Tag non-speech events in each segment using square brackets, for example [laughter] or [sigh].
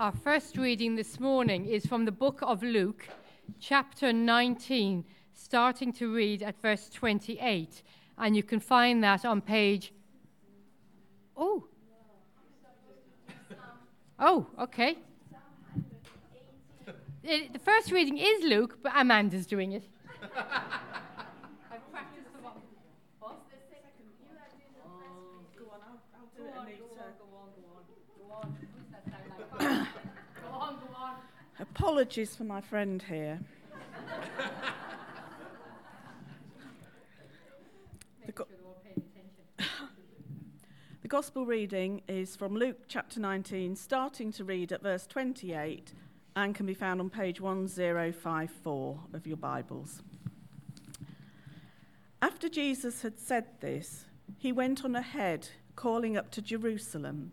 Our first reading this morning is from the book of Luke, chapter 19, starting to read at verse 28. And you can find that on page. Oh. Oh, okay. It, the first reading is Luke, but Amanda's doing it. [laughs] Apologies for my friend here. the, go- [laughs] the Gospel reading is from Luke chapter 19, starting to read at verse 28, and can be found on page 1054 of your Bibles. After Jesus had said this, he went on ahead, calling up to Jerusalem.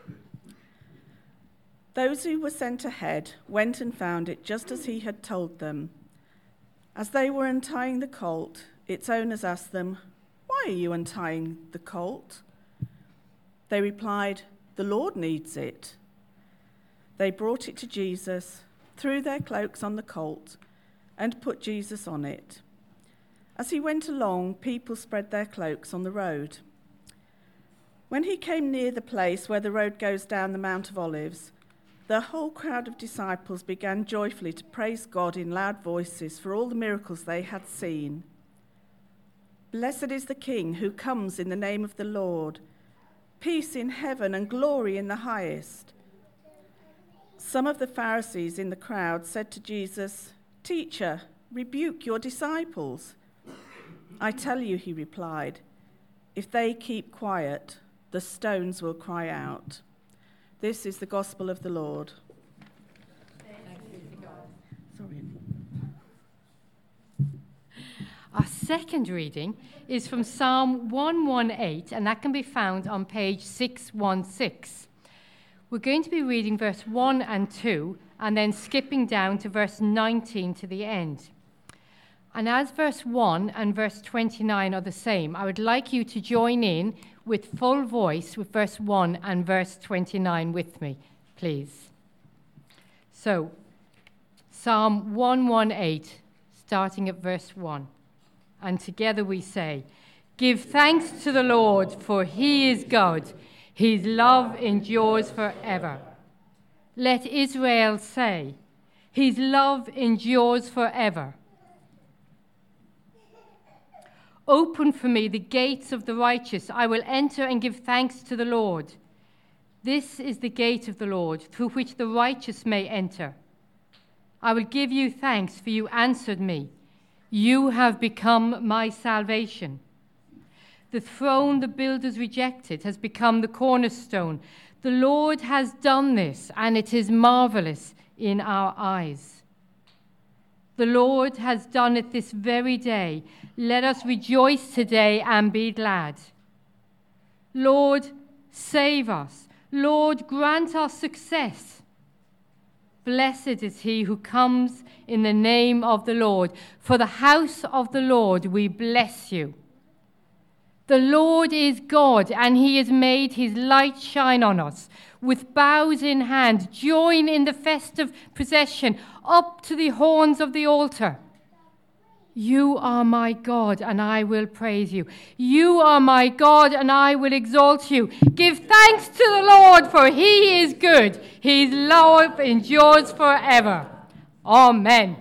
Those who were sent ahead went and found it just as he had told them. As they were untying the colt, its owners asked them, Why are you untying the colt? They replied, The Lord needs it. They brought it to Jesus, threw their cloaks on the colt, and put Jesus on it. As he went along, people spread their cloaks on the road. When he came near the place where the road goes down the Mount of Olives, the whole crowd of disciples began joyfully to praise God in loud voices for all the miracles they had seen. Blessed is the King who comes in the name of the Lord. Peace in heaven and glory in the highest. Some of the Pharisees in the crowd said to Jesus, Teacher, rebuke your disciples. I tell you, he replied, if they keep quiet, the stones will cry out. This is the gospel of the Lord. Our second reading is from Psalm 118, and that can be found on page 616. We're going to be reading verse 1 and 2, and then skipping down to verse 19 to the end. And as verse 1 and verse 29 are the same, I would like you to join in with full voice with verse 1 and verse 29 with me, please. So, Psalm 118, starting at verse 1. And together we say, Give thanks to the Lord, for he is God. His love endures forever. Let Israel say, His love endures forever. Open for me the gates of the righteous. I will enter and give thanks to the Lord. This is the gate of the Lord, through which the righteous may enter. I will give you thanks, for you answered me. You have become my salvation. The throne the builders rejected has become the cornerstone. The Lord has done this, and it is marvelous in our eyes. The Lord has done it this very day. Let us rejoice today and be glad. Lord, save us. Lord, grant us success. Blessed is he who comes in the name of the Lord. For the house of the Lord we bless you. The Lord is God, and he has made his light shine on us. With bows in hand, join in the festive procession up to the horns of the altar. You are my God, and I will praise you. You are my God, and I will exalt you. Give thanks to the Lord, for he is good. His love endures forever. Amen.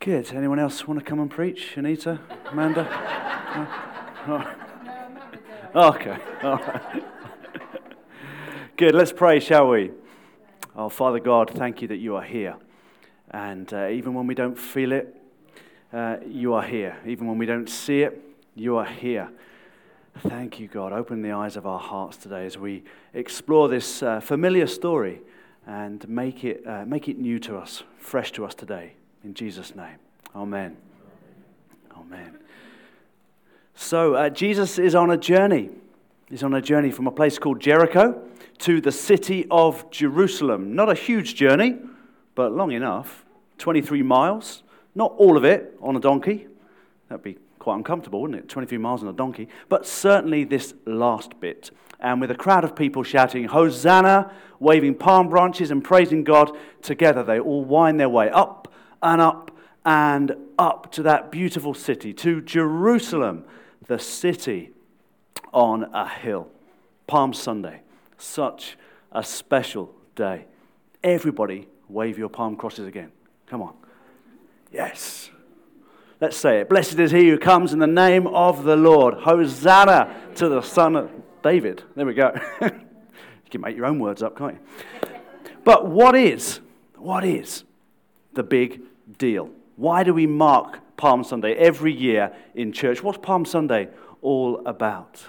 Good. Anyone else want to come and preach? Anita? Amanda? [laughs] no? Okay. All right. Good. Let's pray, shall we? Oh, Father God, thank you that you are here. And uh, even when we don't feel it, uh, you are here. Even when we don't see it, you are here. Thank you, God. Open the eyes of our hearts today as we explore this uh, familiar story and make it, uh, make it new to us, fresh to us today. In Jesus' name. Amen. Amen. So, uh, Jesus is on a journey. He's on a journey from a place called Jericho to the city of Jerusalem. Not a huge journey, but long enough 23 miles. Not all of it on a donkey. That'd be quite uncomfortable, wouldn't it? 23 miles on a donkey. But certainly this last bit. And with a crowd of people shouting, Hosanna, waving palm branches and praising God together, they all wind their way up and up and up to that beautiful city, to Jerusalem, the city on a hill. Palm Sunday. Such a special day. Everybody wave your palm crosses again. Come on. Yes. Let's say it. Blessed is he who comes in the name of the Lord. Hosanna to the Son of David. There we go. [laughs] you can make your own words up, can't you? But what is, what is the big deal? Why do we mark Palm Sunday every year in church? What's Palm Sunday all about?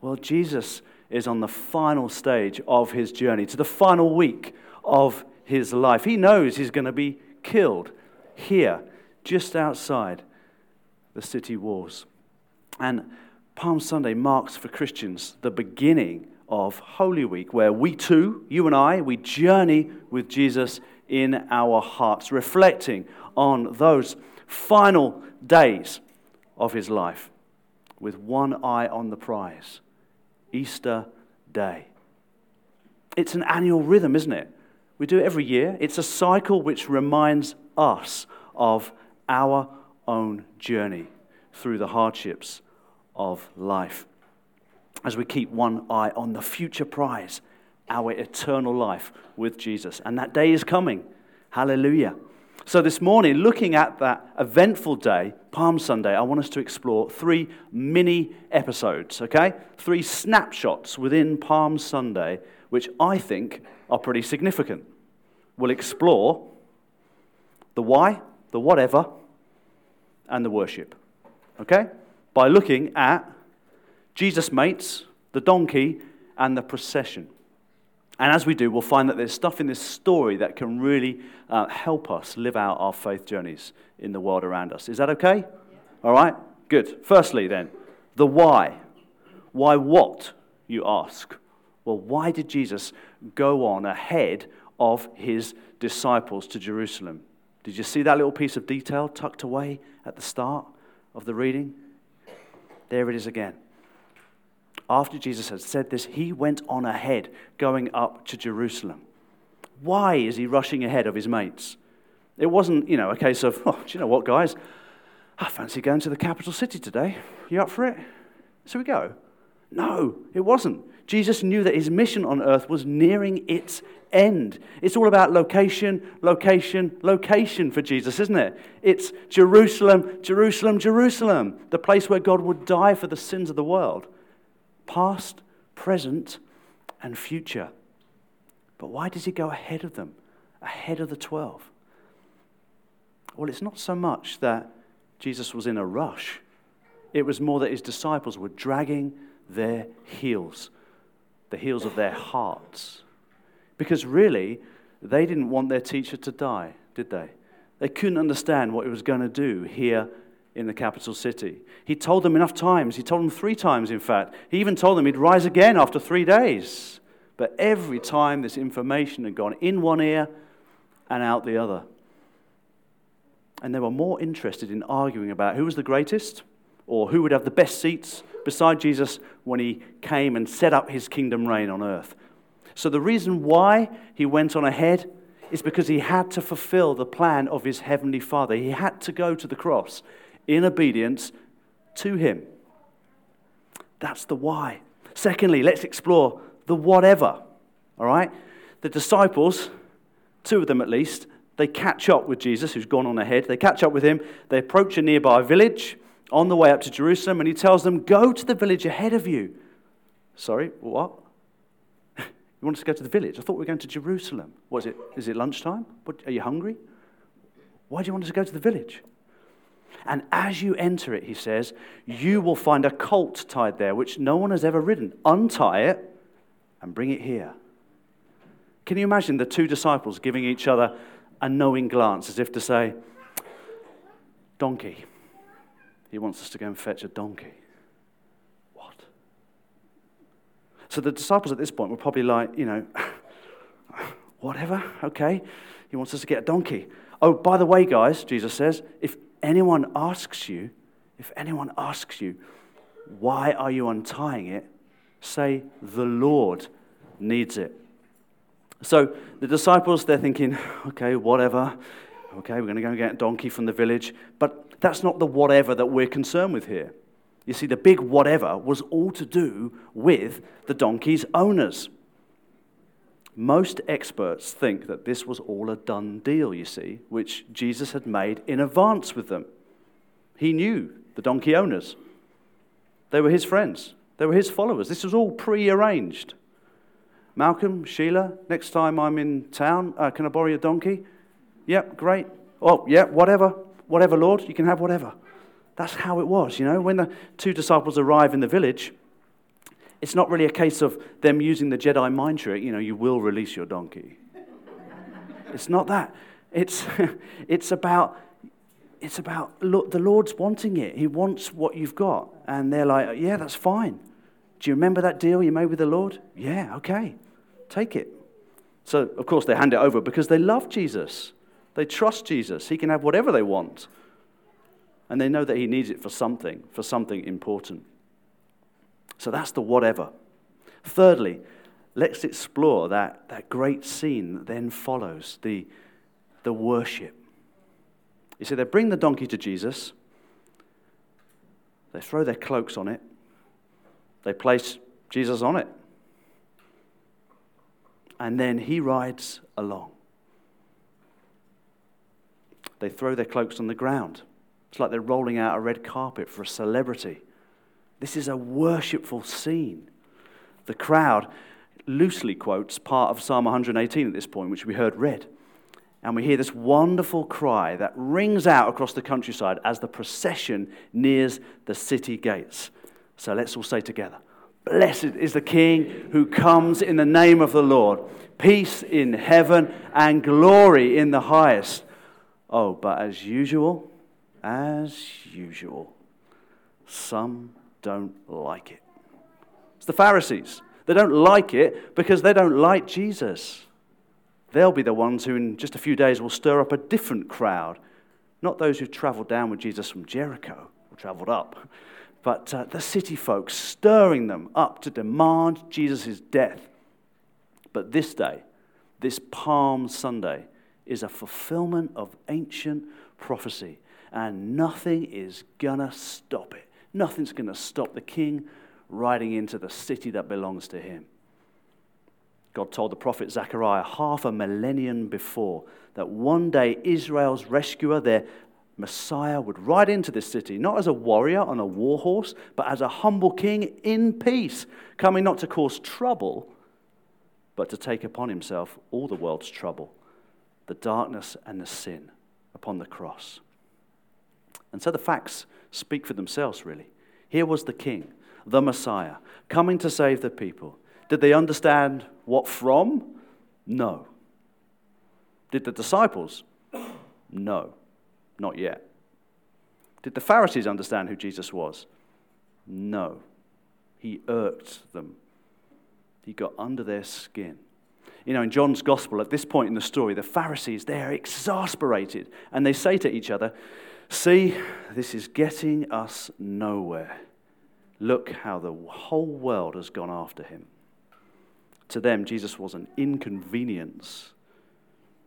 Well, Jesus is on the final stage of his journey, to the final week of his life. He knows he's going to be killed here, just outside the city walls. And Palm Sunday marks for Christians the beginning of Holy Week, where we too, you and I, we journey with Jesus in our hearts, reflecting on those final days of his life with one eye on the prize Easter Day. It's an annual rhythm, isn't it? We do it every year. It's a cycle which reminds us of our own journey through the hardships of life. As we keep one eye on the future prize, our eternal life with Jesus. And that day is coming. Hallelujah. So, this morning, looking at that eventful day, Palm Sunday, I want us to explore three mini episodes, okay? Three snapshots within Palm Sunday, which I think are pretty significant. We'll explore the why, the whatever, and the worship, okay? By looking at Jesus' mates, the donkey, and the procession. And as we do, we'll find that there's stuff in this story that can really uh, help us live out our faith journeys in the world around us. Is that okay? Yeah. All right? Good. Firstly, then, the why. Why what, you ask? Well, why did Jesus go on ahead of his disciples to Jerusalem? Did you see that little piece of detail tucked away at the start of the reading? There it is again after Jesus had said this, he went on ahead, going up to Jerusalem. Why is he rushing ahead of his mates? It wasn't, you know, a case of, oh, do you know what, guys? I fancy going to the capital city today. You up for it? So we go. No, it wasn't. Jesus knew that his mission on earth was nearing its end. It's all about location, location, location for Jesus, isn't it? It's Jerusalem, Jerusalem, Jerusalem, the place where God would die for the sins of the world past, present, and future. But why does he go ahead of them, ahead of the 12? Well, it's not so much that Jesus was in a rush, it was more that his disciples were dragging their heels, the heels of their hearts. Because really, they didn't want their teacher to die, did they? They couldn't understand what he was going to do here in the capital city. He told them enough times. He told them three times, in fact. He even told them he'd rise again after three days. But every time this information had gone in one ear and out the other. And they were more interested in arguing about who was the greatest or who would have the best seats beside Jesus when he came and set up his kingdom reign on earth. So the reason why he went on ahead is because he had to fulfill the plan of his heavenly Father. He had to go to the cross in obedience to Him. That's the why. Secondly, let's explore the whatever. All right? The disciples, two of them at least, they catch up with Jesus, who's gone on ahead. They catch up with him. They approach a nearby village on the way up to Jerusalem, and he tells them, Go to the village ahead of you. Sorry, what? [laughs] you want us to go to the village? I thought we were going to Jerusalem. Was it? Is it lunchtime? What, are you hungry? Why do you want us to go to the village? And as you enter it, he says, you will find a colt tied there, which no one has ever ridden. Untie it and bring it here. Can you imagine the two disciples giving each other a knowing glance as if to say, Donkey. He wants us to go and fetch a donkey. What? So the disciples at this point were probably like, you know, [laughs] whatever, okay. He wants us to get a donkey. Oh, by the way, guys, Jesus says, if anyone asks you, if anyone asks you, why are you untying it? Say, the Lord needs it. So the disciples, they're thinking, okay, whatever. Okay, we're going to go and get a donkey from the village. But that's not the whatever that we're concerned with here. You see, the big whatever was all to do with the donkey's owners. Most experts think that this was all a done deal, you see, which Jesus had made in advance with them. He knew the donkey owners, they were his friends, they were his followers. This was all pre arranged. Malcolm, Sheila, next time I'm in town, uh, can I borrow your donkey? Yep, great. Oh, yeah, whatever. Whatever, Lord, you can have whatever. That's how it was, you know. When the two disciples arrive in the village, it's not really a case of them using the Jedi mind trick, you know, you will release your donkey. it's not that. It's, [laughs] it's about, it's about look, the Lord's wanting it. He wants what you've got. And they're like, yeah, that's fine. Do you remember that deal you made with the Lord? Yeah, okay. Take it. So, of course, they hand it over because they love Jesus. They trust Jesus. He can have whatever they want. And they know that He needs it for something, for something important. So that's the whatever. Thirdly, let's explore that, that great scene that then follows the, the worship. You see, they bring the donkey to Jesus, they throw their cloaks on it, they place Jesus on it, and then he rides along. They throw their cloaks on the ground. It's like they're rolling out a red carpet for a celebrity. This is a worshipful scene. The crowd loosely quotes part of Psalm 118 at this point, which we heard read. And we hear this wonderful cry that rings out across the countryside as the procession nears the city gates. So let's all say together Blessed is the King who comes in the name of the Lord. Peace in heaven and glory in the highest. Oh, but as usual, as usual, some don't like it. It's the Pharisees. They don't like it because they don't like Jesus. They'll be the ones who, in just a few days, will stir up a different crowd. Not those who've traveled down with Jesus from Jericho or traveled up, but uh, the city folks stirring them up to demand Jesus' death. But this day, this Palm Sunday, is a fulfillment of ancient prophecy, and nothing is gonna stop it. Nothing's going to stop the king riding into the city that belongs to him. God told the prophet Zechariah half a millennium before that one day Israel's rescuer, their Messiah, would ride into this city, not as a warrior on a war horse, but as a humble king in peace, coming not to cause trouble, but to take upon himself all the world's trouble, the darkness and the sin upon the cross. And so the facts speak for themselves, really. Here was the king, the Messiah, coming to save the people. Did they understand what from? No. Did the disciples? No, not yet. Did the Pharisees understand who Jesus was? No. He irked them, he got under their skin. You know, in John's gospel, at this point in the story, the Pharisees, they're exasperated and they say to each other, See, this is getting us nowhere. Look how the whole world has gone after him. To them, Jesus was an inconvenience.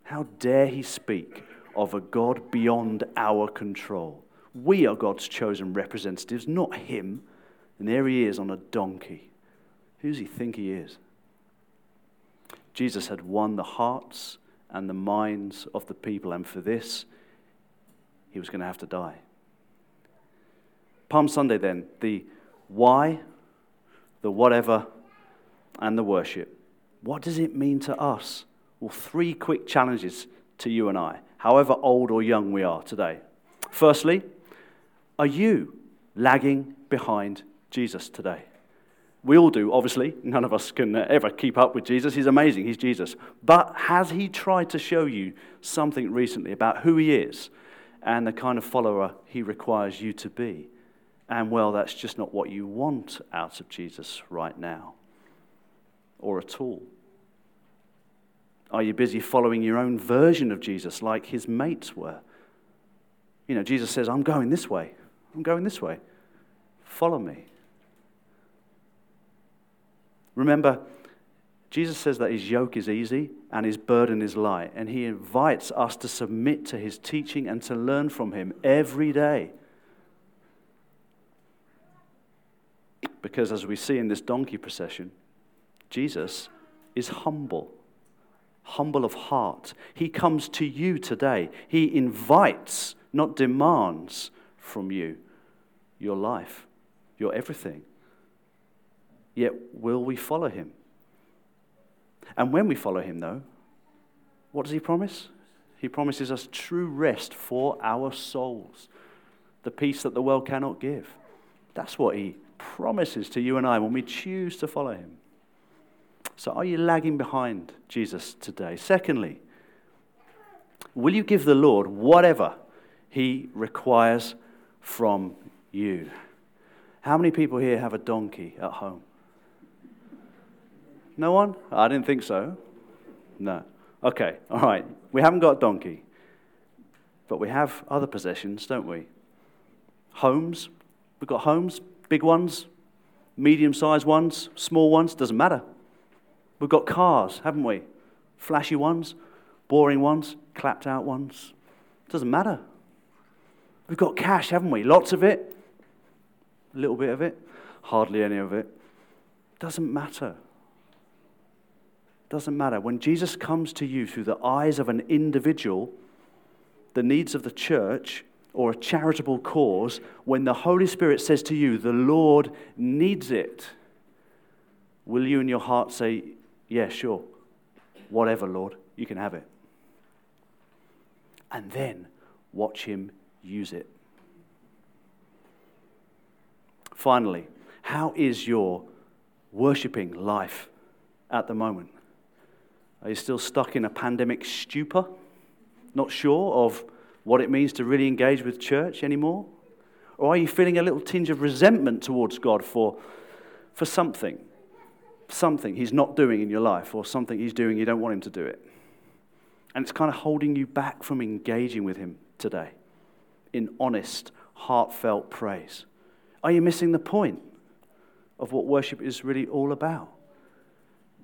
How dare he speak of a God beyond our control? We are God's chosen representatives, not him. And there he is on a donkey. Who does he think he is? Jesus had won the hearts and the minds of the people, and for this, he was going to have to die. Palm Sunday, then, the why, the whatever, and the worship. What does it mean to us? Well, three quick challenges to you and I, however old or young we are today. Firstly, Are you lagging behind Jesus today? We all do, obviously. None of us can uh, ever keep up with Jesus. He's amazing. He's Jesus. But has he tried to show you something recently about who he is and the kind of follower he requires you to be? And well, that's just not what you want out of Jesus right now or at all. Are you busy following your own version of Jesus like his mates were? You know, Jesus says, I'm going this way. I'm going this way. Follow me. Remember, Jesus says that his yoke is easy and his burden is light, and he invites us to submit to his teaching and to learn from him every day. Because as we see in this donkey procession, Jesus is humble, humble of heart. He comes to you today. He invites, not demands from you your life, your everything. Yet, will we follow him? And when we follow him, though, what does he promise? He promises us true rest for our souls, the peace that the world cannot give. That's what he promises to you and I when we choose to follow him. So, are you lagging behind Jesus today? Secondly, will you give the Lord whatever he requires from you? How many people here have a donkey at home? No one? I didn't think so. No. Okay, all right. We haven't got a donkey, but we have other possessions, don't we? Homes. We've got homes, big ones, medium sized ones, small ones, doesn't matter. We've got cars, haven't we? Flashy ones, boring ones, clapped out ones. Doesn't matter. We've got cash, haven't we? Lots of it, a little bit of it, hardly any of it. Doesn't matter. Doesn't matter. When Jesus comes to you through the eyes of an individual, the needs of the church, or a charitable cause, when the Holy Spirit says to you, the Lord needs it, will you in your heart say, yeah, sure. Whatever, Lord, you can have it. And then watch Him use it. Finally, how is your worshipping life at the moment? Are you still stuck in a pandemic stupor? Not sure of what it means to really engage with church anymore? Or are you feeling a little tinge of resentment towards God for, for something? something he's not doing in your life or something he's doing you don't want him to do it. And it's kind of holding you back from engaging with him today in honest, heartfelt praise. Are you missing the point of what worship is really all about?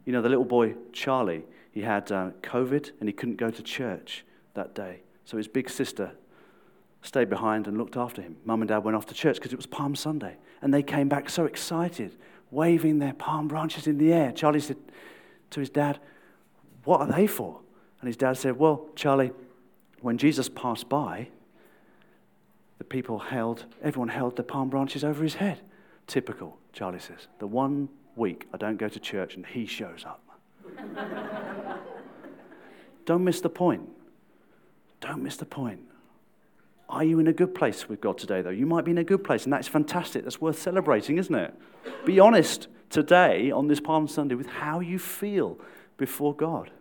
You know, the little boy, Charlie, he had uh, COVID and he couldn't go to church that day. So his big sister stayed behind and looked after him. Mum and dad went off to church because it was Palm Sunday. And they came back so excited waving their palm branches in the air. Charlie said to his dad, What are they for? And his dad said, Well, Charlie, when Jesus passed by, the people held, everyone held the palm branches over his head. Typical, Charlie says. The one week I don't go to church and he shows up. don't miss the point. Don't miss the point. Are you in a good place with God today, though? You might be in a good place, and that's fantastic. That's worth celebrating, isn't it? Be honest today on this Palm Sunday with how you feel before God.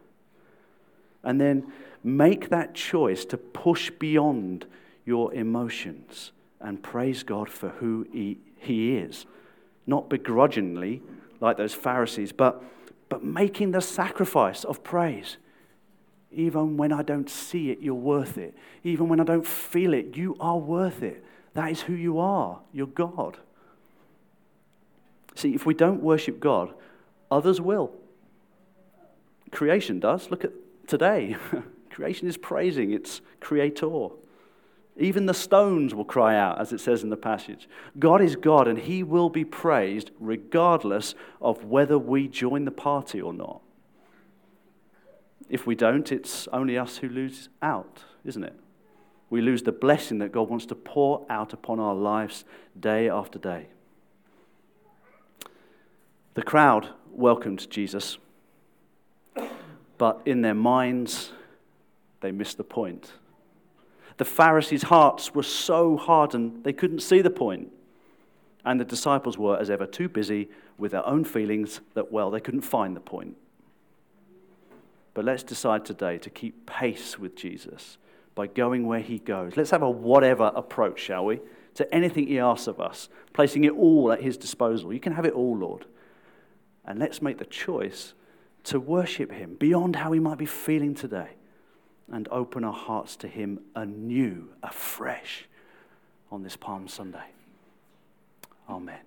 And then make that choice to push beyond your emotions and praise God for who He, he is. Not begrudgingly, like those Pharisees, but, but making the sacrifice of praise. Even when I don't see it, you're worth it. Even when I don't feel it, you are worth it. That is who you are. You're God. See, if we don't worship God, others will. Creation does. Look at today. [laughs] Creation is praising its creator. Even the stones will cry out, as it says in the passage. God is God, and He will be praised regardless of whether we join the party or not. If we don't, it's only us who lose out, isn't it? We lose the blessing that God wants to pour out upon our lives day after day. The crowd welcomed Jesus, but in their minds, they missed the point. The Pharisees' hearts were so hardened they couldn't see the point. And the disciples were, as ever, too busy with their own feelings that, well, they couldn't find the point. But let's decide today to keep pace with Jesus by going where he goes. Let's have a whatever approach, shall we, to anything he asks of us, placing it all at his disposal. You can have it all, Lord. And let's make the choice to worship him beyond how we might be feeling today and open our hearts to him anew, afresh on this Palm Sunday. Amen.